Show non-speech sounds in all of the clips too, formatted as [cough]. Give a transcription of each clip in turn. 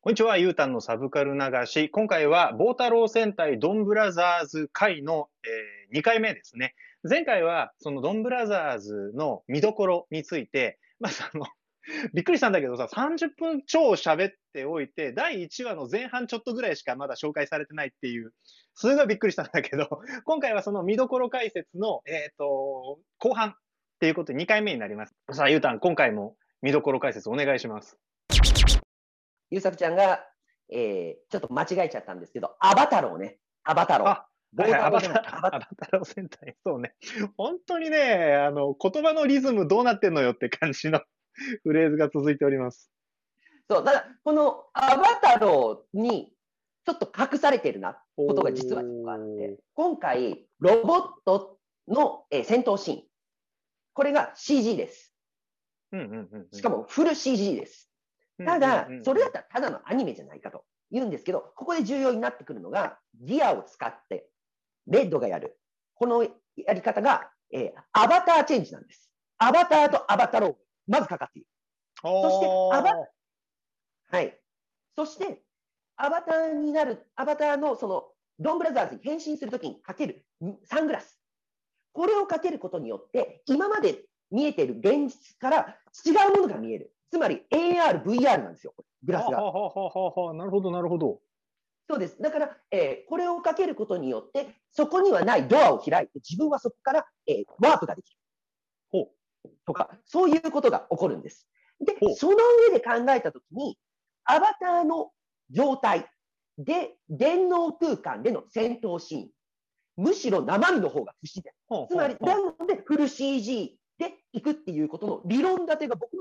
こんにちは、ゆうたんのサブカル流し。今回は、ボータロー戦隊ドンブラザーズ会の、えー、2回目ですね。前回は、そのドンブラザーズの見どころについて、まずあの、[laughs] びっくりしたんだけどさ、30分超喋っておいて、第1話の前半ちょっとぐらいしかまだ紹介されてないっていう、すごいびっくりしたんだけど、今回はその見どころ解説の、えっ、ー、と、後半っていうことで2回目になります。さあ、ゆうたん、今回も見どころ解説お願いします。ゆうさくちゃんが、えー、ちょっと間違えちゃったんですけど、アバタローね。アバタロー。あはいはい、アバタロー戦隊。そうね。本当にね、あの、言葉のリズムどうなってんのよって感じの [laughs] フレーズが続いております。そう、ただ、このアバタローにちょっと隠されてるなことが実はあって、今回、ロボットの、えー、戦闘シーン、これが CG です。うんうんうんうん、しかもフル CG です。ただ、それだったらただのアニメじゃないかと言うんですけど、ここで重要になってくるのが、ギアを使って、レッドがやる。このやり方が、えー、アバターチェンジなんです。アバターとアバタローまずかかっている。そして、アバ、はい。そして、アバターになる、アバターのその、ドンブラザーズに変身するときにかけるサングラス。これをかけることによって、今まで見えている現実から違うものが見える。つまり AR、VR なんですよ、グラスが。ははははなるほど、なるほど。そうです。だから、えー、これをかけることによって、そこにはないドアを開いて、自分はそこから、えー、ワープができる。ほう。とか、そういうことが起こるんです。で、その上で考えたときに、アバターの状態で、電脳空間での戦闘シーン、むしろ生身の方が不自然。つまり、なので、フル CG で行くっていうことの理論立てが僕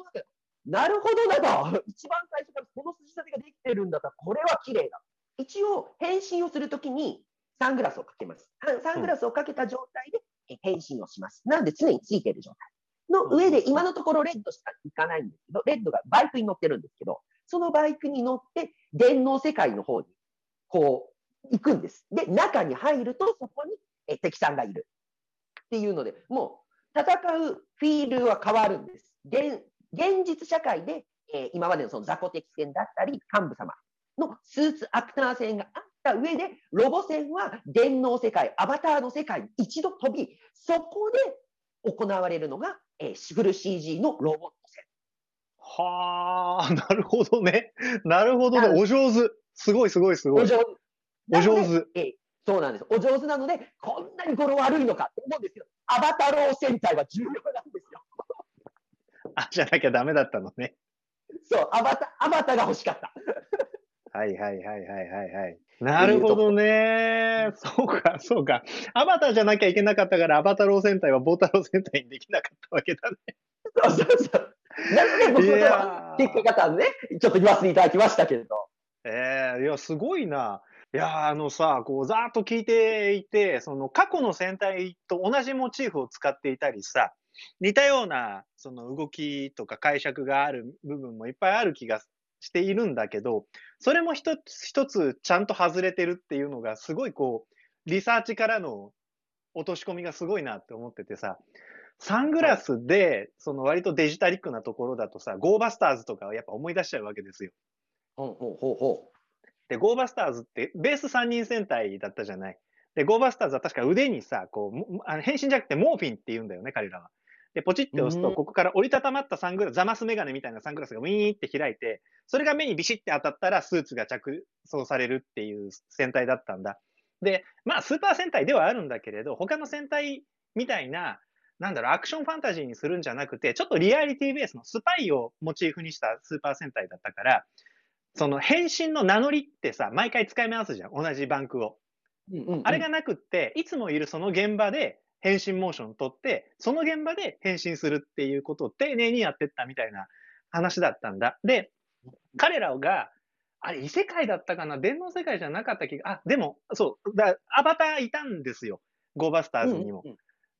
なるほどなと、一番最初からこの筋立てができてるんだったら、これは綺麗だ。一応、変身をするときにサングラスをかけます。サングラスをかけた状態で変身をします。なので、常についている状態。の上で、今のところレッドしか行かないんですけど、レッドがバイクに乗ってるんですけど、そのバイクに乗って、電脳世界の方に、こう、行くんです。で、中に入ると、そこにえ敵さんがいる。っていうので、もう、戦うフィールは変わるんです。現実社会で、えー、今までのその雑魚敵戦だったり、幹部様のスーツアクター戦があった上で、ロボ戦は電脳世界、アバターの世界に一度飛び、そこで行われるのが、えー、フル CG のロボット戦。はあ、なるほどね。なるほどね。お上手。すごいすごいすごい。お上手。お上手。えーそうなんです。お上手なので、こんなに語呂悪いのかと思うんですけど、アバタロー戦隊は重要なんですよ。あじゃなきゃダメだったのね。そう、アバタ、アバタが欲しかった。はいはいはいはいはいはい。なるほどね。そうか、そうか。アバターじゃなきゃいけなかったから、アバタロー戦隊はボータロー戦隊にできなかったわけだね。そうそうそう。なんで僕は結果方ね、ちょっと言わせていただきましたけれど。ええー、いや、すごいな。いや、あのさ、こう、ざーっと聞いていて、その過去の戦隊と同じモチーフを使っていたりさ、[laughs] 似たようなその動きとか解釈がある部分もいっぱいある気がしているんだけど、それも一つ一つちゃんと外れてるっていうのがすごいこう、リサーチからの落とし込みがすごいなって思っててさ、サングラスで、その割とデジタリックなところだとさ、ゴーバスターズとかをやっぱ思い出しちゃうわけですよ。ほうほうほうほう。で、ゴーバスターズってベース3人戦隊だったじゃない。で、ゴーバスターズは確か腕にさ、こう、あの変身じゃなくてモーフィンって言うんだよね、彼らは。で、ポチって押すと、ここから折りたたまったサングラス、ザマスメガネみたいなサングラスがウィーンって開いて、それが目にビシッて当たったらスーツが着装されるっていう戦隊だったんだ。で、まあ、スーパー戦隊ではあるんだけれど、他の戦隊みたいな、なんだろう、アクションファンタジーにするんじゃなくて、ちょっとリアリティベースのスパイをモチーフにしたスーパー戦隊だったから、その変身の名乗りってさ、毎回使い回すじゃん、同じバンクを。うんうんうん、あれがなくって、いつもいるその現場で変身モーションを取って、その現場で変身するっていうことを丁寧にやってったみたいな話だったんだ。で、彼らが、あれ、異世界だったかな？電脳世界じゃなかった気が、あ、でも、そう、だアバターいたんですよ。ゴーバスターズにも。うんうん、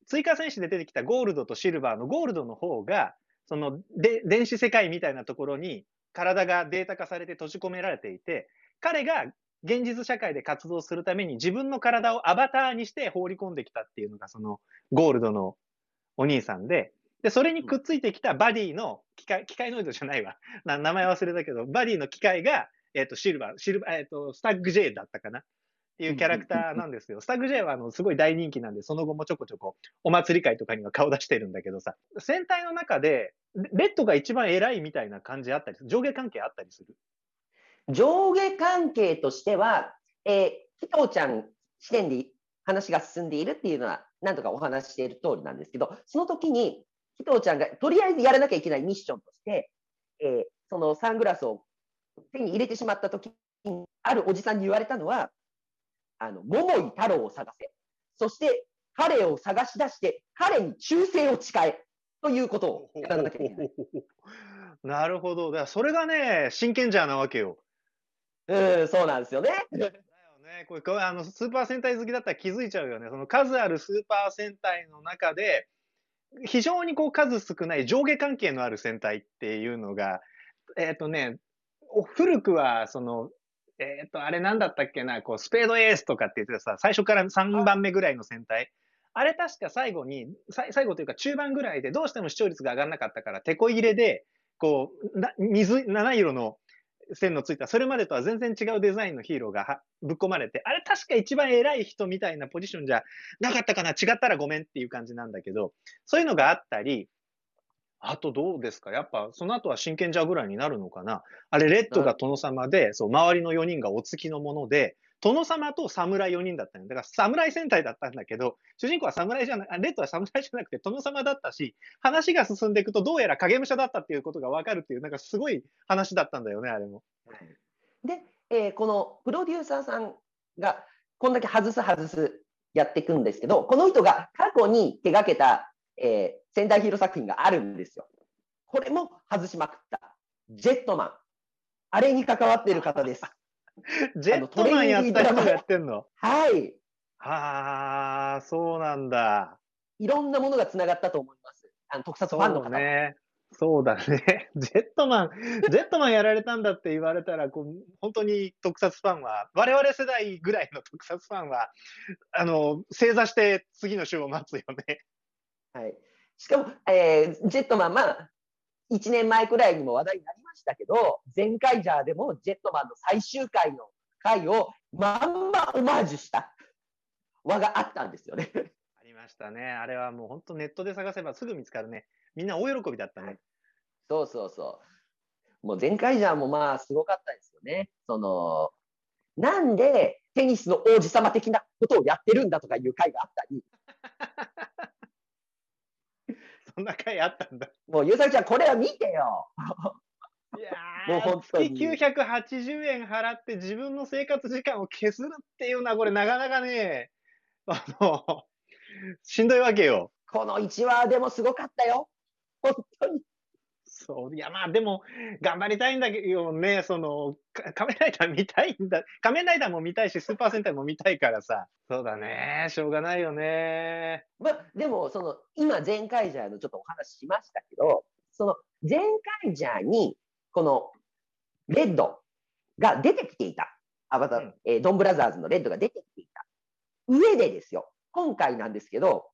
追加戦士で出てきたゴールドとシルバーのゴールドの方が、そので電子世界みたいなところに体がデータ化されて閉じ込められていて、彼が現実社会で活動するために自分の体をアバターにして放り込んできたっていうのがそのゴールドのお兄さんで、で、それにくっついてきたバディの機械、機械ノイドじゃないわ。名前忘れたけど、バディの機械が、えっ、と、シルバー、シルバー、えっ、と、スタッグ J だったかなっていうキャラクターなんですよ。スタッグ J はあのすごい大人気なんで、その後もちょこちょこお祭り会とかには顔出してるんだけどさ、戦隊の中で、レッドが一番偉いみたいな感じあったりする上下関係あったりする上下関係としては、えー、紀藤ちゃん視点で話が進んでいるっていうのは、なんとかお話している通りなんですけど、その時に、紀藤ちゃんがとりあえずやらなきゃいけないミッションとして、えー、そのサングラスを手に入れてしまった時に、あるおじさんに言われたのは、あの、桃井太郎を探せ。そして、彼を探し出して、彼に忠誠を誓え。ということをやらなきゃいけない。[laughs] なるほど。だからそれがね、真剣じゃなわけよ。うん、そうなんですよね。ね。これ、あの、スーパー戦隊好きだったら気づいちゃうよね。その数あるスーパー戦隊の中で、非常にこう数少ない上下関係のある戦隊っていうのが、えっ、ー、とね、古くは、その、えっ、ー、と、あれなんだったっけな、こう、スペードエースとかって言ってさ、最初から3番目ぐらいの戦隊。あれ確か最後に、最後というか中盤ぐらいでどうしても視聴率が上がらなかったから、手こ入れで、こう、水、七色の線のついた、それまでとは全然違うデザインのヒーローがぶっ込まれて、あれ確か一番偉い人みたいなポジションじゃなかったかな、違ったらごめんっていう感じなんだけど、そういうのがあったり、あとどうですか？やっぱその後は真剣じゃぐらいになるのかな？あれ、レッドが殿様で、そう、周りの4人がお付きのもので、殿様と侍4人だったんだから侍戦隊だったんだけど、主人公は侍じゃなレッドは侍じゃなくて殿様だったし、話が進んでいくとどうやら影武者だったっていうことがわかるっていう、なんかすごい話だったんだよね、あれも。で、えー、このプロデューサーさんがこんだけ外す外すやっていくんですけど、この人が過去に手がけた、えー、仙台ヒーロー作品があるんですよ。これも外しまくった。ジェットマン。あれに関わっている方です。[laughs] ジェットマンやった人がやってんの？はい。はあ、そうなんだ。いろんなものがつながったと思います。あの特撮ファンの方ね。そうだね。[laughs] ジェットマン、[laughs] ジェットマンやられたんだって言われたら、こう本当に特撮ファンは、我々世代ぐらいの特撮ファンは、あの、正座して次の週を待つよね。はい。しかも、えー、ジェットマン、まあ、1年前くらいにも話題になりましたけど、前回ジャーでもジェットマンの最終回の回をまんまオマージュした輪があったんですよね。ありましたね。あれはもう本当ネットで探せばすぐ見つかるね。みんな大喜びだったね。そうそうそう。もう前回ジャーもまあすごかったですよね。その、なんでテニスの王子様的なことをやってるんだとかいう回があったり。[laughs] そんな回あったんだ。もう、ゆうさきちゃん、これは見てよ。いやもう本当に。月980円払って自分の生活時間を削るっていうのは、これなかなかね、[laughs] あの、しんどいわけよ。この1話でもすごかったよ。本当に。そう。いや、まあでも、頑張りたいんだけどね、その、仮面ライダー見たいんだ。仮面ライダーも見たいし、スーパー戦隊も見たいからさ。そうだね。しょうがないよね。まあ、でも、その、今、全カイジャーのちょっとお話しましたけど、その、全カイジャーに、この、レッドが出てきていた。アバター、うん、えー、ドンブラザーズのレッドが出てきていた。上でですよ。今回なんですけど、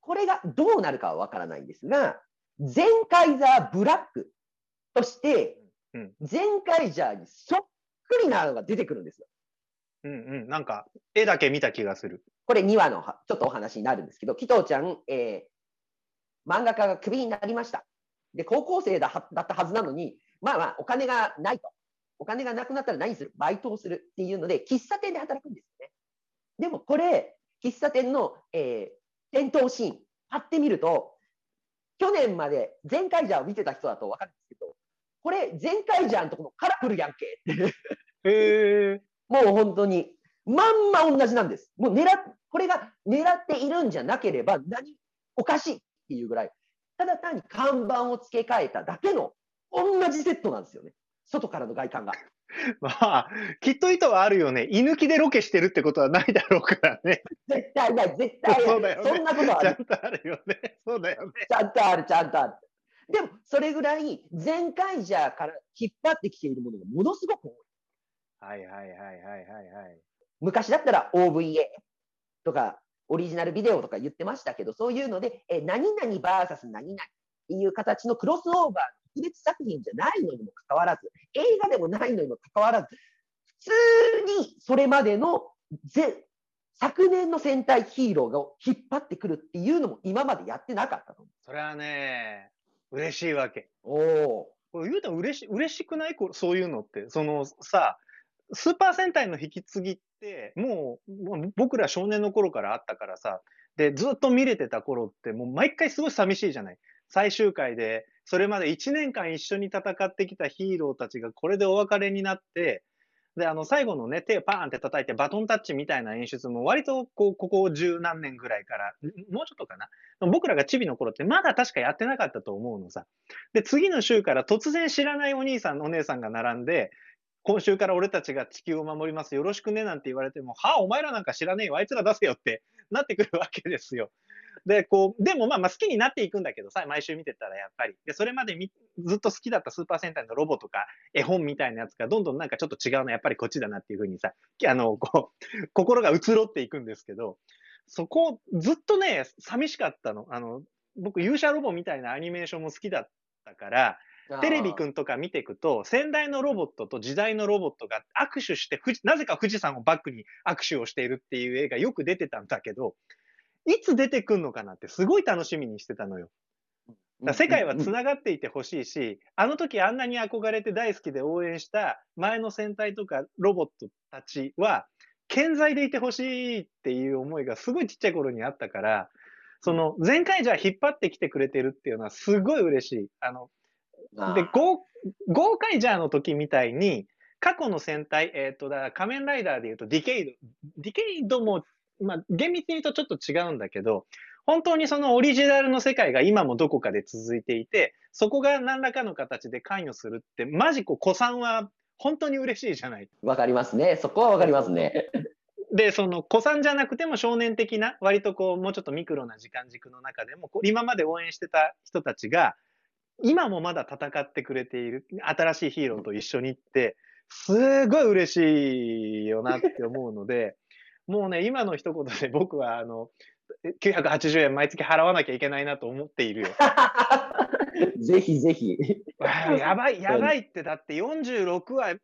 これがどうなるかはわからないんですが、全カイザーブラックとして、全カイジャーにそっくりなのが出てくるんですよ。うんうん。なんか、絵だけ見た気がする。これ2話のちょっとお話になるんですけど、紀藤ちゃん、えー、漫画家がクビになりました。で、高校生だだったはずなのに、まあまあ、お金がないと。お金がなくなったら何する？バイトをするっていうので、喫茶店で働くんですよね。でもこれ、喫茶店の、えー、店頭シーン、貼ってみると、去年まで全カイジャーを見てた人だと分かるんですけど、これ、全カイジャーのところカラフルやんけって。へ [laughs] もう本当に、まんま同じなんです。もう狙これが狙っているんじゃなければ何、おかしいっていうぐらい、ただ単に看板を付け替えただけの同じセットなんですよね。外からの外観が。[laughs] まあ、きっと意図はあるよね。居抜きでロケしてるってことはないだろうからね。絶対ない、絶対ない。そうだよね。そんなことある。ちゃんとあるよね。そうだよね。ちゃんとある、ちゃんとある。でも、それぐらい、全会者から引っ張ってきているものがものすごく多い。はいはいはいはいはいはい。昔だったら OVA とか、オリジナルビデオとか言ってましたけど、そういうので、え何々 VS 何々っていう形のクロスオーバーの特別作品じゃないのにもかかわらず、映画でもないのにもかかわらず、普通にそれまでのぜ昨年の戦隊ヒーローが引っ張ってくるっていうのも今までやってなかったと思う。それはね、嬉しいわけ。おお。これ言うたら嬉し嬉しくないそういうのって。そのさ、スーパー戦隊の引き継ぎって、もう、もう僕ら少年の頃からあったからさ、で、ずっと見れてた頃って、もう毎回すごい寂しいじゃない。最終回で、それまで1年間一緒に戦ってきたヒーローたちがこれでお別れになって、で、あの、最後のね、手パーンって叩いてバトンタッチみたいな演出も割と、こう、ここ十何年ぐらいから、もうちょっとかな。僕らがチビの頃ってまだ確かやってなかったと思うのさ。で、次の週から突然知らないお兄さん、お姉さんが並んで、今週から俺たちが地球を守ります。よろしくねなんて言われても、はあ、お前らなんか知らねえよ。あいつら出せよってなってくるわけですよ。で、こう、でもまあまあ好きになっていくんだけどさ、毎週見てたらやっぱり。で、それまでずっと好きだったスーパー戦隊のロボとか絵本みたいなやつがどんどんなんかちょっと違うの、やっぱりこっちだなっていうふうにさ、あの、こう、[laughs] 心が移ろっていくんですけど、そこ、ずっとね、寂しかったの。あの、僕、勇者ロボみたいなアニメーションも好きだったから、テレビくんとか見ていくと、先代のロボットと時代のロボットが握手して、なぜか富士山をバックに握手をしているっていう映画よく出てたんだけど、いつ出てくんのかなってすごい楽しみにしてたのよ。世界はつながっていてほしいし、あの時あんなに憧れて大好きで応援した前の戦隊とかロボットたちは、健在でいてほしいっていう思いがすごいちっちゃい頃にあったから、その前回じゃ引っ張ってきてくれてるっていうのはすごい嬉しい。あの、で、ゴー、ゴーカイジャーの時みたいに、過去の戦隊、えっ、と、だから仮面ライダーで言うとディケイド、ディケイドも、まあ、厳密に言うとちょっと違うんだけど、本当にそのオリジナルの世界が今もどこかで続いていて、そこが何らかの形で関与するって、マジこう、子さんは本当に嬉しいじゃない。わかりますね。そこはわかりますね。[laughs] で、その、子さんじゃなくても少年的な、割とこう、もうちょっとミクロな時間軸の中でも、今まで応援してた人たちが、今もまだ戦ってくれている、新しいヒーローと一緒にって、すごい嬉しいよなって思うので、[laughs] もうね、今の一言で [laughs] 僕は、あの、980円毎月払わなきゃいけないなと思っているよ。[laughs] ぜひぜひ。やばい、やばいって、だって46話、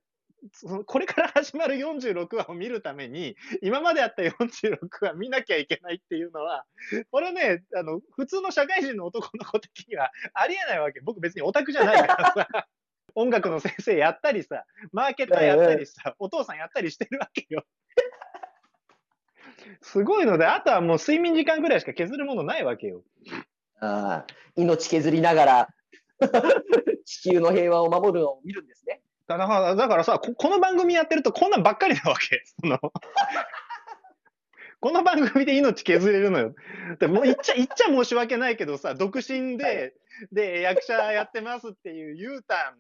そのこれから始まる46話を見るために、[laughs] 今まであった46話見なきゃいけないっていうのは、これね、あの、普通の社会人の男の子的にはありえないわけ。僕別にオタクじゃないからさ。[laughs] 音楽の先生やったりさ、マーケッターやったりさ、お父さんやったりしてるわけよ。すごいので、あとはもう睡眠時間ぐらいしか削るものないわけよ。ああ命削りながら [laughs] 地球の平和を守るのを見るんですね。だからだからさこ、この番組やってるとこんなんばっかりなわけ。[laughs] その [laughs] この番組で命削れるのよ。でもう言っちゃ、[laughs] 言っちゃ申し訳ないけどさ、独身で、はいで、役者やってますっていうゆうたん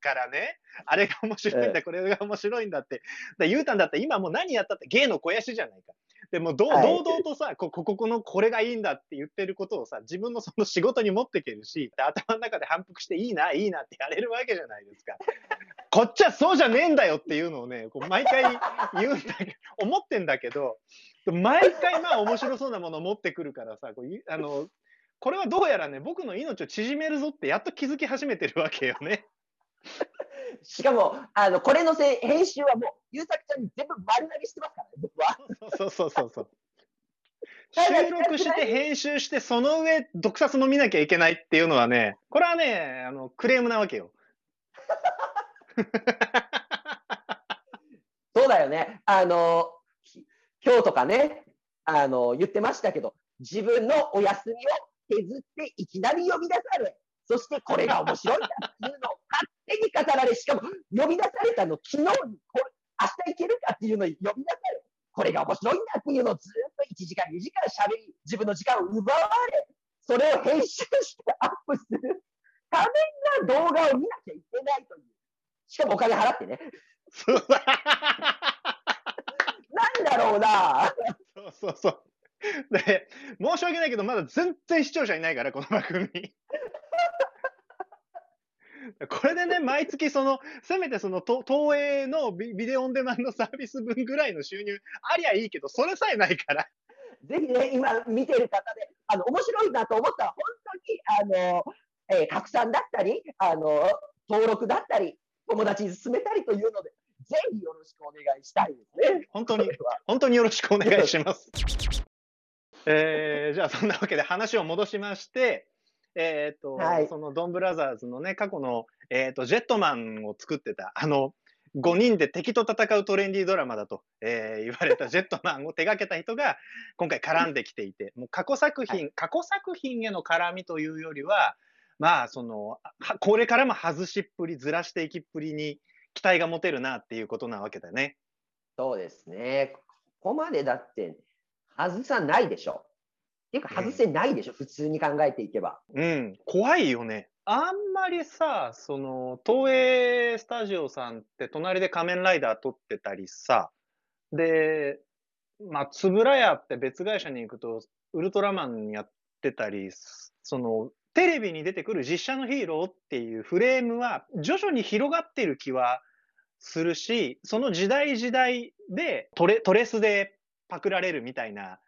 からね、あれが面白いんだ、えこれが面白いんだって。だゆうたんだって今もう何やったって芸の肥やしじゃないか。でもどう、はい堂々とさこ、ここのこれがいいんだって言ってることをさ、自分のその仕事に持っていけるし、で頭の中で反復していいな、いいなってやれるわけじゃないですか。[laughs] こっちはそうじゃねえんだよっていうのをね、こう毎回言うんだけど、思ってんだけど、毎回まあ面白そうなものを持ってくるからさ、こういあの、これはどうやらね、僕の命を縮めるぞってやっと気づき始めてるわけよね。しかも、あのこれのせい編集はもう、ゆうさくちゃんに全部丸投げしてますからね、僕は。そうそうそうそう。[laughs] 収録して編集して、その上、毒殺も見なきゃいけないっていうのはね、これはね、あの、クレームなわけよ。[laughs] そうだよね。あの、き今日とかね、あの、言ってましたけど、自分のお休みを削っていきなり呼び出され、そしてこれが面白いんだっていうのを勝手に語られ、しかも呼び出されたの昨日にこれ、明日行けるかっていうのを呼び出され、これが面白いんだっていうのをずっと1時間、2時間喋り、自分の時間を奪われ、それを編集してアップするためな動画を見なきゃいけないという。しかもお金払ってね。なんだろうな。そうそうそう。で、申し訳ないけど、まだ全然視聴者いないから、この番組。これでね、毎月その、せめてその、と東映のビビデオオンデマンドサービス分ぐらいの収入ありゃいいけど、それさえないから。ぜひね、今見てる方で、あの、面白いなと思ったら、本当に、あの、えー、拡散だったり、あの、登録だったり、友達に勧めたりというので、ぜひよろしくお願いしたいですね。本当に、本当によろしくお願いします。えー、じゃあそんなわけで話を戻しまして、えっ、ー、と、はい、そのドンブラザーズのね、過去の、えっ、ー、と、ジェットマンを作ってた、あの、5人で敵と戦うトレンディードラマだと、えー、言われた [laughs] ジェットマンを手掛けた人が今回絡んできていて、もう過去作品、はい、過去作品への絡みというよりは、まあ、その、これからも外しっぷり、ずらしていきっぷりに期待が持てるなっていうことなわけだね。そうですね。ここまでだって、外さないでしょ。っていうか、外せないでしょ、うん、普通に考えていけば。うん、怖いよね。あんまりさ、その、東映スタジオさんって隣で仮面ライダー撮ってたりさ、で、まあ、つぶらやって別会社に行くと、ウルトラマンやってたり、その、テレビに出てくる実写のヒーローっていうフレームは徐々に広がってる気はするし、その時代時代でトレトレスでパクられるみたいな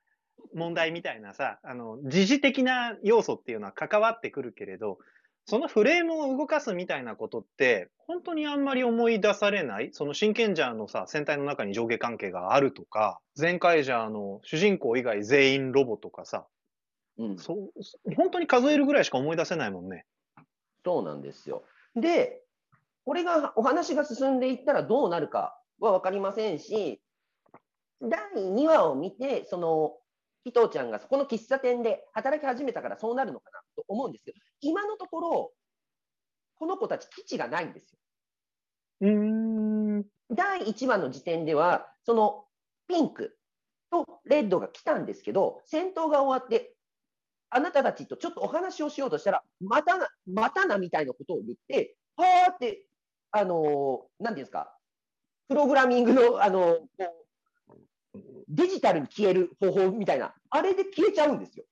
問題みたいなさ、あの、時事的な要素っていうのは関わってくるけれど、そのフレームを動かすみたいなことって、本当にあんまり思い出されない？その真剣ジャーのさ、戦隊の中に上下関係があるとか、前回ジャーの主人公以外全員ロボとかさ、うん、そう本当に数えるぐらいしか思い出せないもんね。そうなんですよ。で、これがお話が進んでいったらどうなるかは分かりませんし、第2話を見て、その紀藤ちゃんがそこの喫茶店で働き始めたからそうなるのかなと思うんですけど、今のところ、この子たち基地がないんですよ。うん第1話の時点では、そのピンクとレッドが来たんですけど、戦闘が終わって、あなたたちとちょっとお話をしようとしたら、またな、またなみたいなことを言って、はーって、あのー、なんていうんですか、プログラミングの、あのー、デジタルに消える方法みたいな、あれで消えちゃうんですよ。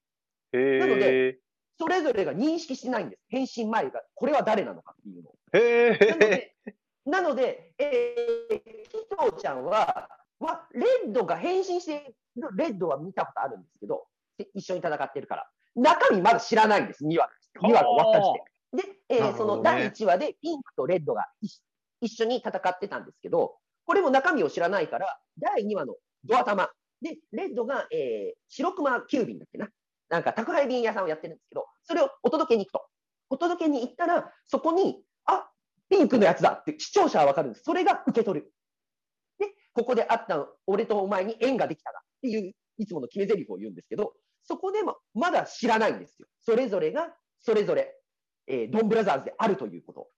なので、それぞれが認識してないんです。返信前が、これは誰なのかっていうのを。へなので、なのでえー、紀藤ちゃんは、は、レッドが返信してるレッドは見たことあるんですけど、一緒に戦ってるから。中身まだ知らないんです、2話。2話が終わった時点。で、えーね、その第1話でピンクとレッドが一緒に戦ってたんですけど、これも中身を知らないから、第2話のドア玉。で、レッドが、えー、白熊急便だっけな。なんか宅配便屋さんをやってるんですけど、それをお届けに行くと。お届けに行ったら、そこに、あピンクのやつだって視聴者はわかるんです。それが受け取る。で、ここであった俺とお前に縁ができたなっていう、いつもの決め台詞を言うんですけど、そこでもまだ知らないんですよ。それぞれが、それぞれ、えー、ドンブラザーズであるということ。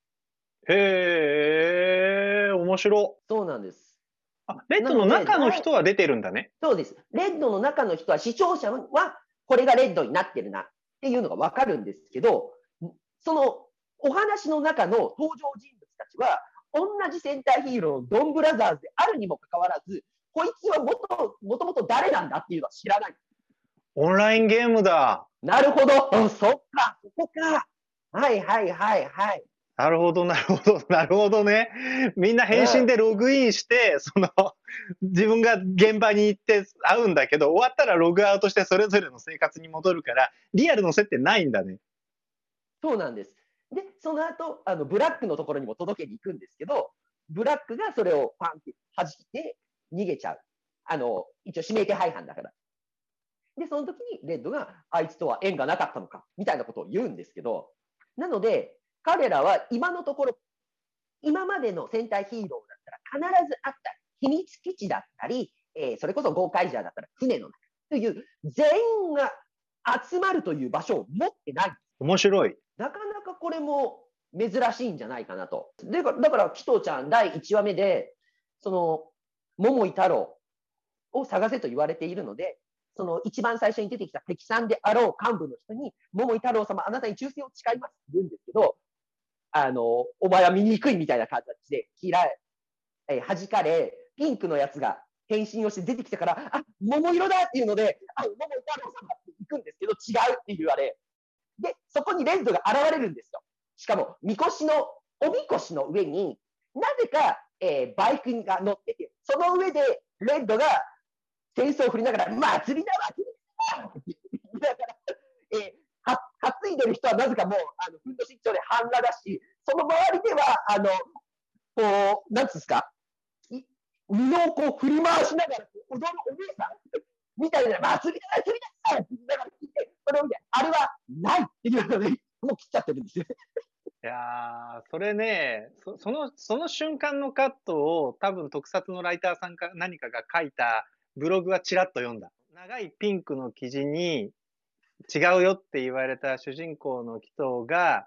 へえ、面白。そうなんです。あ、レッドの中の人は出てるんだね。そうです。レッドの中の人は、視聴者はこれがレッドになってるなっていうのがわかるんですけど、そのお話の中の登場人物たちは、同じ戦隊ヒーローのドンブラザーズであるにもかかわらず、こいつはもともともと誰なんだっていうのは知らない。オンラインゲームだ。なるほど。[laughs] そっか、そこか。はいはいはいはい。なるほど、なるほど、[laughs] なるほどね。みんな返信でログインして、その、自分が現場に行って会うんだけど、終わったらログアウトしてそれぞれの生活に戻るから、リアルの接点ないんだね。そうなんです。で、その後、あの、ブラックのところにも届けに行くんですけど、ブラックがそれをパンって弾いて逃げちゃう。あの、一応指名手配犯だから。で、その時にレッドが、あいつとは縁がなかったのか、みたいなことを言うんですけど、なので、彼らは今のところ、今までの戦隊ヒーローだったら必ずあった秘密基地だったり、えー、それこそゴーカイジャーだったら船の中という全員が集まるという場所を持ってない。面白い。なかなかこれも珍しいんじゃないかなと。でだから、紀藤ちゃん第1話目で、その、桃井太郎を探せと言われているので、その一番最初に出てきた敵さんであろう幹部の人に、桃井太郎様、あなたに忠誠を誓いますって言うんですけど、あの、お前は醜いみたいな形で嫌い、えー、弾かれ、ピンクのやつが変身をして出てきたから、あ、桃色だっていうので、あ、桃太郎様って行くんですけど、違うって言われ、で、そこにレッドが現れるんですよ。しかも、みこしの、おみこしの上に、なぜか、えー、バイクが乗ってて、その上でレッドが戦争を振りながら、祭りだ、祭りだって言いながら、担いでる人はなぜかもう、あの、ふんどし一丁で半裸だし、その周りでは、あの、こう、なんつうんですか、布をこう振り回しながら踊るお姉さんみたいな、祭りだ、祭りだって言いながら聞いて、それを見て、あれはないっていうので、もう切っちゃってるんですよ。いや、それね、そその、その瞬間のカットを多分特撮のライターさんか何かが書いたブログはちらっと読んだ。長いピンクの生地に違うよって言われた主人公の祈祷が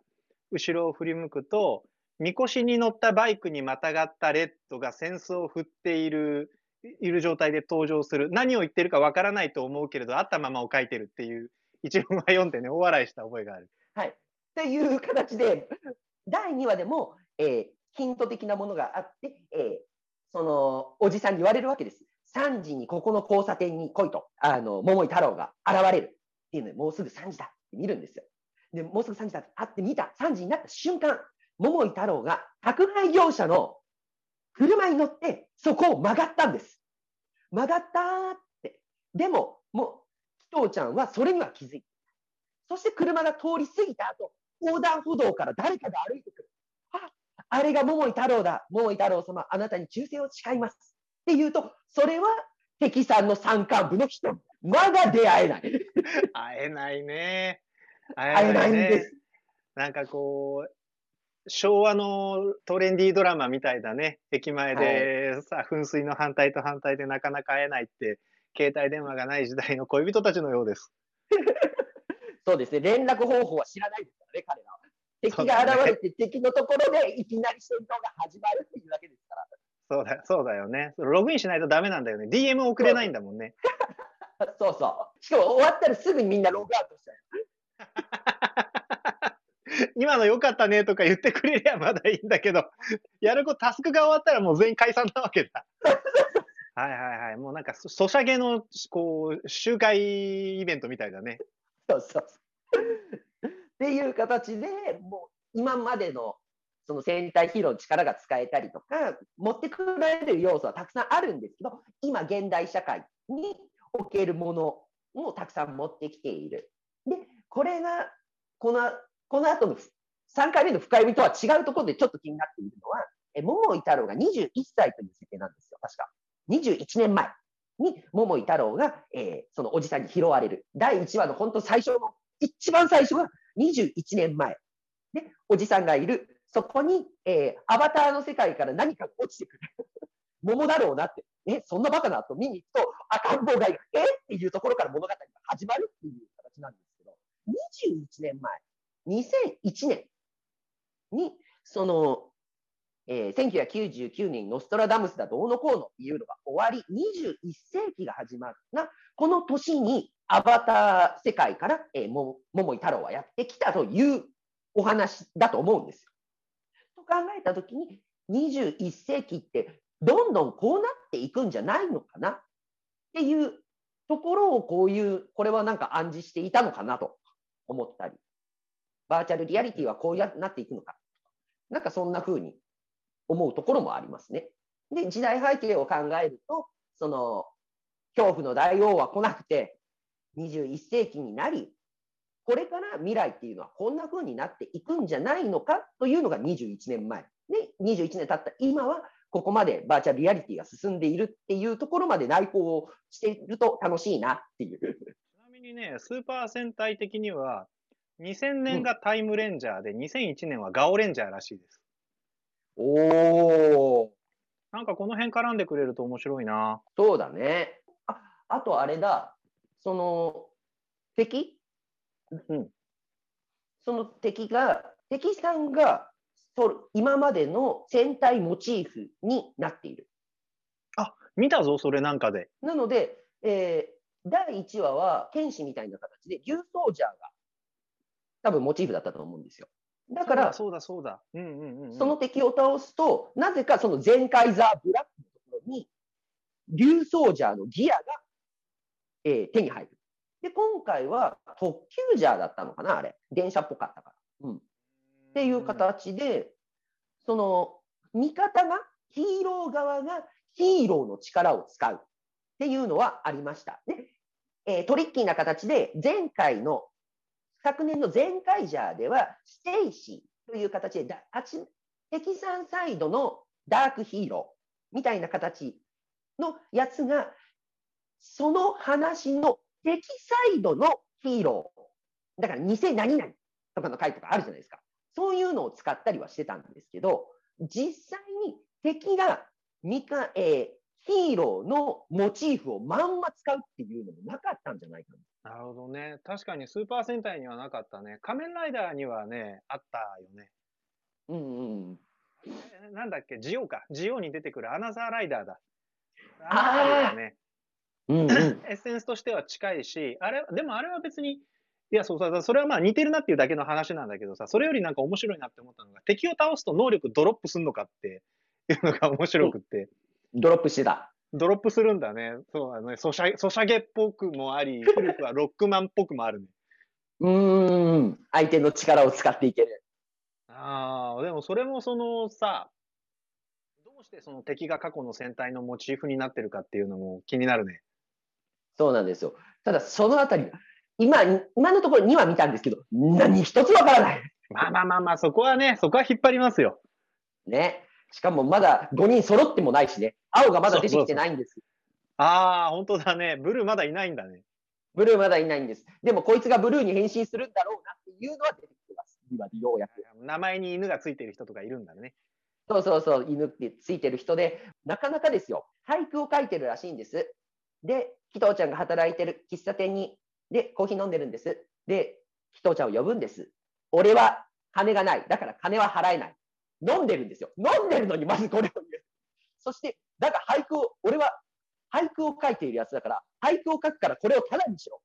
後ろを振り向くと、みこしに乗ったバイクにまたがったレッドが扇子を振っている、いる状態で登場する。何を言ってるかわからないと思うけれど、あったままを書いてるっていう一文は読んでね、大笑いした覚えがある。はい。っていう形で、第2話でも、えー、ヒント的なものがあって、えー、その、おじさんに言われるわけです。3時にここの交差点に来いと、あの、桃井太郎が現れるていうので、もうすぐ3時だって見るんですよ。で、もうすぐ3時だって会って見た、3時になった瞬間、桃井太郎が宅配業者の車に乗って、そこを曲がったんです。曲がったーって。でも、もう、紀藤ちゃんはそれには気づいてそして車が通り過ぎた後、横断歩道から誰かが歩いてくる。あ、あれが桃井太郎だ。桃井太郎様、あなたに忠誠を誓います。って言うと、それは敵さんの山間部の人。まだ出会えない。会えないね。会えないんです。なんかこう、昭和のトレンディードラマみたいだね。駅前でさ、はい、噴水の反対と反対でなかなか会えないって、携帯電話がない時代の恋人たちのようです。[laughs] そうですね、連絡方法は知らないですからね、彼らは。敵が現れて、敵のところでいきなり戦闘が始まるっていうわけですから。そうだそうだよね。ログインしないとダメなんだよね。DM 送れないんだもんね。そうそう。しかも終わったらすぐにみんなログアウトしちゃう。[laughs] 今の良かったねとか言ってくれりゃまだいいんだけど、やること、タスクが終わったらもう全員解散なわけだ。[laughs] はいはいはい。もうなんか、ソシャゲの、こう、集会イベントみたいだね。そうそう。っていう形でもう今までのその戦隊ヒーローの力が使えたりとか、持ってくられる要素はたくさんあるんですけど、今現代社会におけるものをたくさん持ってきている。で、これが、この、この後の3回目の深読みとは違うところでちょっと気になっているのは、え桃井太郎が21歳という設定なんですよ、確か。21年前。に桃井太郎が、えー、そのおじさんに拾われる。第1話の本当最初の、一番最初は21年前。で、おじさんがいる。そこに、えー、アバターの世界から何か落ちてくる。桃だろうなって。え、そんなバカなと見に行くと、赤ん坊がいる。えっていうところから物語が始まるっていう形なんですけど、21年前、2001年に、その、えー、1999年にノストラダムスだどうのこうのっていうのが終わり、21世紀が始まったこの年にアバター世界から、えー、も桃井太郎はやってきたというお話だと思うんですよ。と考えたときに、21世紀ってどんどんこうなっていくんじゃないのかな？っていうところをこういう、これはなんか暗示していたのかなと思ったり、バーチャルリアリティはこうやなっていくのか。なんかそんな風に思うところもありますね。で、時代背景を考えると、その、恐怖の大王は来なくて、21世紀になり、これから未来っていうのはこんな風になっていくんじゃないのか？というのが21年前。で、21年経った今は、ここまでバーチャルリアリティが進んでいるっていうところまで内向をしていると楽しいなっていう。ちなみにね、スーパー戦隊的には、2000年がタイムレンジャーで、うん、2001年はガオレンジャーらしいです。おお。なんかこの辺絡んでくれると面白いな。そうだね。あ、あとあれだ。その、敵？うん。その敵が、敵さんが、そ今までの戦隊モチーフになっている。あ、見たぞ、それなんかで。なので、えー、第1話は、剣士みたいな形で、竜ソージャーが多分モチーフだったと思うんですよ。だから、そうだそうだ。うんうんうん、その敵を倒すと、なぜかその全カイザーブラックのところに、竜ソージャーのギアが、えー、手に入る。で、今回は特急ジャーだったのかな、あれ。電車っぽかったから。うん。っていう形で、その、味方が、ヒーロー側がヒーローの力を使うっていうのはありました。で、えー、トリッキーな形で、前回の昨年のゼンカイジャーでは、ステイシーという形で、敵さんサイドのダークヒーローみたいな形のやつが、その話の敵サイドのヒーロー、だから偽何々とかの回とかあるじゃないですか。そういうのを使ったりはしてたんですけど、実際に敵がミカ、えー、ヒーローのモチーフをまんま使うっていうのもなかったんじゃないかな。なるほどね。確かにスーパー戦隊にはなかったね。仮面ライダーにはね、あったよね。うんうん。なんだっけ、ジオか。ジオに出てくるアナザーライダーだ。ああ、ね。うんうん、エッセンスとしては近いし、あれ、でもあれは別に、いや、そうさ、それはまあ似てるなっていうだけの話なんだけどさ、それよりなんか面白いなって思ったのが、敵を倒すと能力ドロップすんのかっていうのが面白くって。ドロップしてた。ドロップするんだね。そうだね。ソシャソシャゲっぽくもあり、古くはロックマンっぽくもあるね。[laughs] うん。相手の力を使っていける。ああ、でもそれもそのさ、どうしてその敵が過去の戦隊のモチーフになってるかっていうのも気になるね。そうなんですよ。ただそのあたり、今、今のところ2話見たんですけど、何一つわからない。まあまあまあまあ、そこはね、そこは引っ張りますよ。ね。しかもまだ5人揃ってもないしね。青がまだ出てきてないんです。そうそうそうああ、本当だね。ブルーまだいないんだね。ブルーまだいないんです。でもこいつがブルーに変身するんだろうなっていうのは出てきてます。今でようやく。名前に犬がついてる人とかいるんだね。そうそうそう、犬ってついてる人で、なかなかですよ。俳句を書いてるらしいんです。で、紀藤ちゃんが働いてる喫茶店にで、コーヒー飲んでるんです。で、紀藤ちゃんを呼ぶんです。俺は金がない。だから金は払えない。飲んでるんですよ。飲んでるのにまずこれを言う。そして、だが俳句を、俺は俳句を書いているやつだから、俳句を書くからこれをタダにしろ。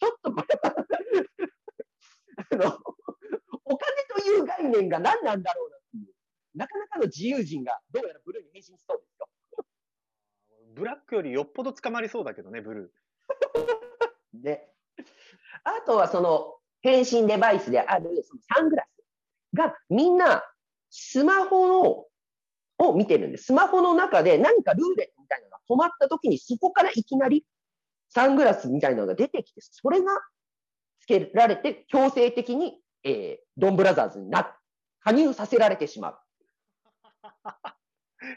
ちょっとこれはあの、お金という概念が何なんだろうなっていう。なかなかの自由人がどうやらブルーに変身しそうですよ。ブラックよりよっぽど捕まりそうだけどね、ブルー。[laughs] で、[laughs] あとはその変身デバイスであるそのサングラスがみんなスマホをを見てるんです。スマホの中で何かルーレットみたいなのが止まった時にそこからいきなりサングラスみたいなのが出てきて、それがつけられて強制的に、えー、ドンブラザーズにな、加入させられてしまう。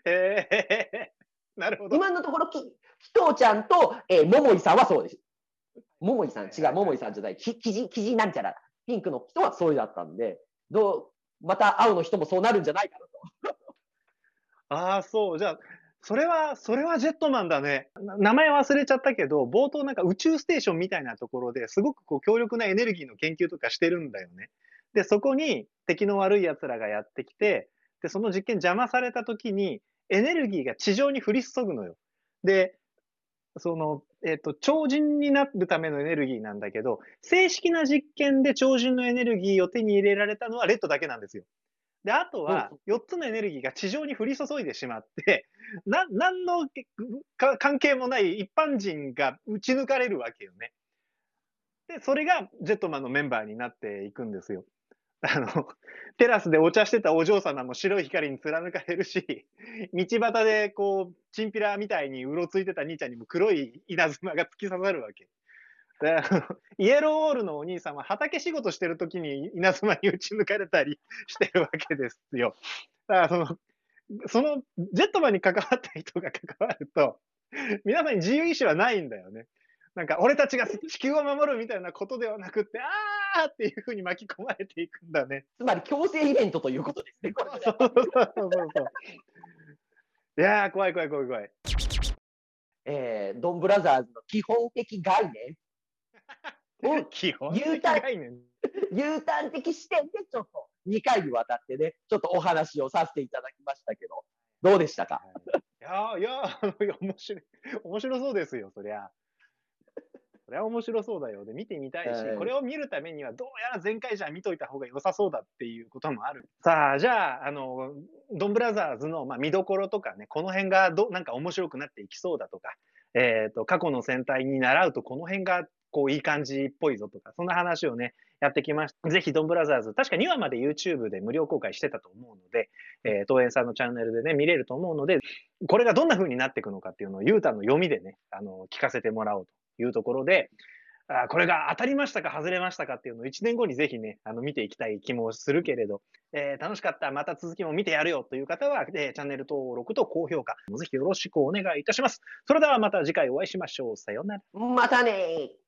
へえー、[laughs] なるほど。今のところ、き、きとうちゃんと、えー、ももいさんはそうです。桃井さん、違う、桃井さんじゃない、き、きじ、きじなんちゃら、ピンクの人はそうだったんで、どう、また青の人もそうなるんじゃないかなと。[laughs] ああ、そう。じゃあ、それは、それはジェットマンだね。名前忘れちゃったけど、冒頭なんか宇宙ステーションみたいなところですごくこう強力なエネルギーの研究とかしてるんだよね。で、そこに敵の悪い奴らがやってきて、で、その実験邪魔された時にエネルギーが地上に降り注ぐのよ。で、その、えっ、ー、と、超人になるためのエネルギーなんだけど、正式な実験で超人のエネルギーを手に入れられたのはレッドだけなんですよ。で、あとは、4つのエネルギーが地上に降り注いでしまって、[laughs] な、なんの関係もない一般人が打ち抜かれるわけよね。で、それがジェットマンのメンバーになっていくんですよ。あの、[laughs] テラスでお茶してたお嬢様も白い光に貫かれるし、[laughs] 道端でこう、チンピラみたいにうろついてた兄ちゃんにも黒い稲妻が突き刺さるわけ。で [laughs] イエローオールのお兄さんは畑仕事してる時に稲妻に打ち抜かれたりしてるわけですよ。だからその、そのジェットマンに関わった人が関わると、皆さんに自由意志はないんだよね。なんか、俺たちが地球を守るみたいなことではなくて、あーっていうふうに巻き込まれていくんだね。つまり強制イベントということですね、これ。そうそうそうそう。いやー、怖い怖い怖い怖い。えー、ドンブラザーズの基本的概念を [laughs] 基本的概念？U ターン的視点でちょっと2回にわたってね、ちょっとお話をさせていただきましたけど、どうでしたか、はい、いやいや、[laughs] 面白い、面白そうですよ、そりゃ。それは面白そうだよ。で、見てみたいし、はい、これを見るためにはどうやら前回じゃ見といた方が良さそうだっていうこともある。さあ、じゃあ、あの、ドンブラザーズの、まあ、見どころとかね、この辺がど、なんか面白くなっていきそうだとか、えっ、ー、と、過去の戦隊に習うとこの辺が、こう、いい感じっぽいぞとか、そんな話をね、やってきました。ぜひ、ドンブラザーズ、確か2話まで YouTube で無料公開してたと思うので、えー、東映さんのチャンネルでね、見れると思うので、これがどんな風になっていくのかっていうのを、ユータの読みでね、あの、聞かせてもらおうというところで、あこれが当たりましたか外れましたかっていうのを1年後にぜひね、あの見ていきたい気もするけれど、えー、楽しかった、また続きも見てやるよという方は、えー、チャンネル登録と高評価、ぜひよろしくお願いいたします。それではまた次回お会いしましょう。さようなら。またね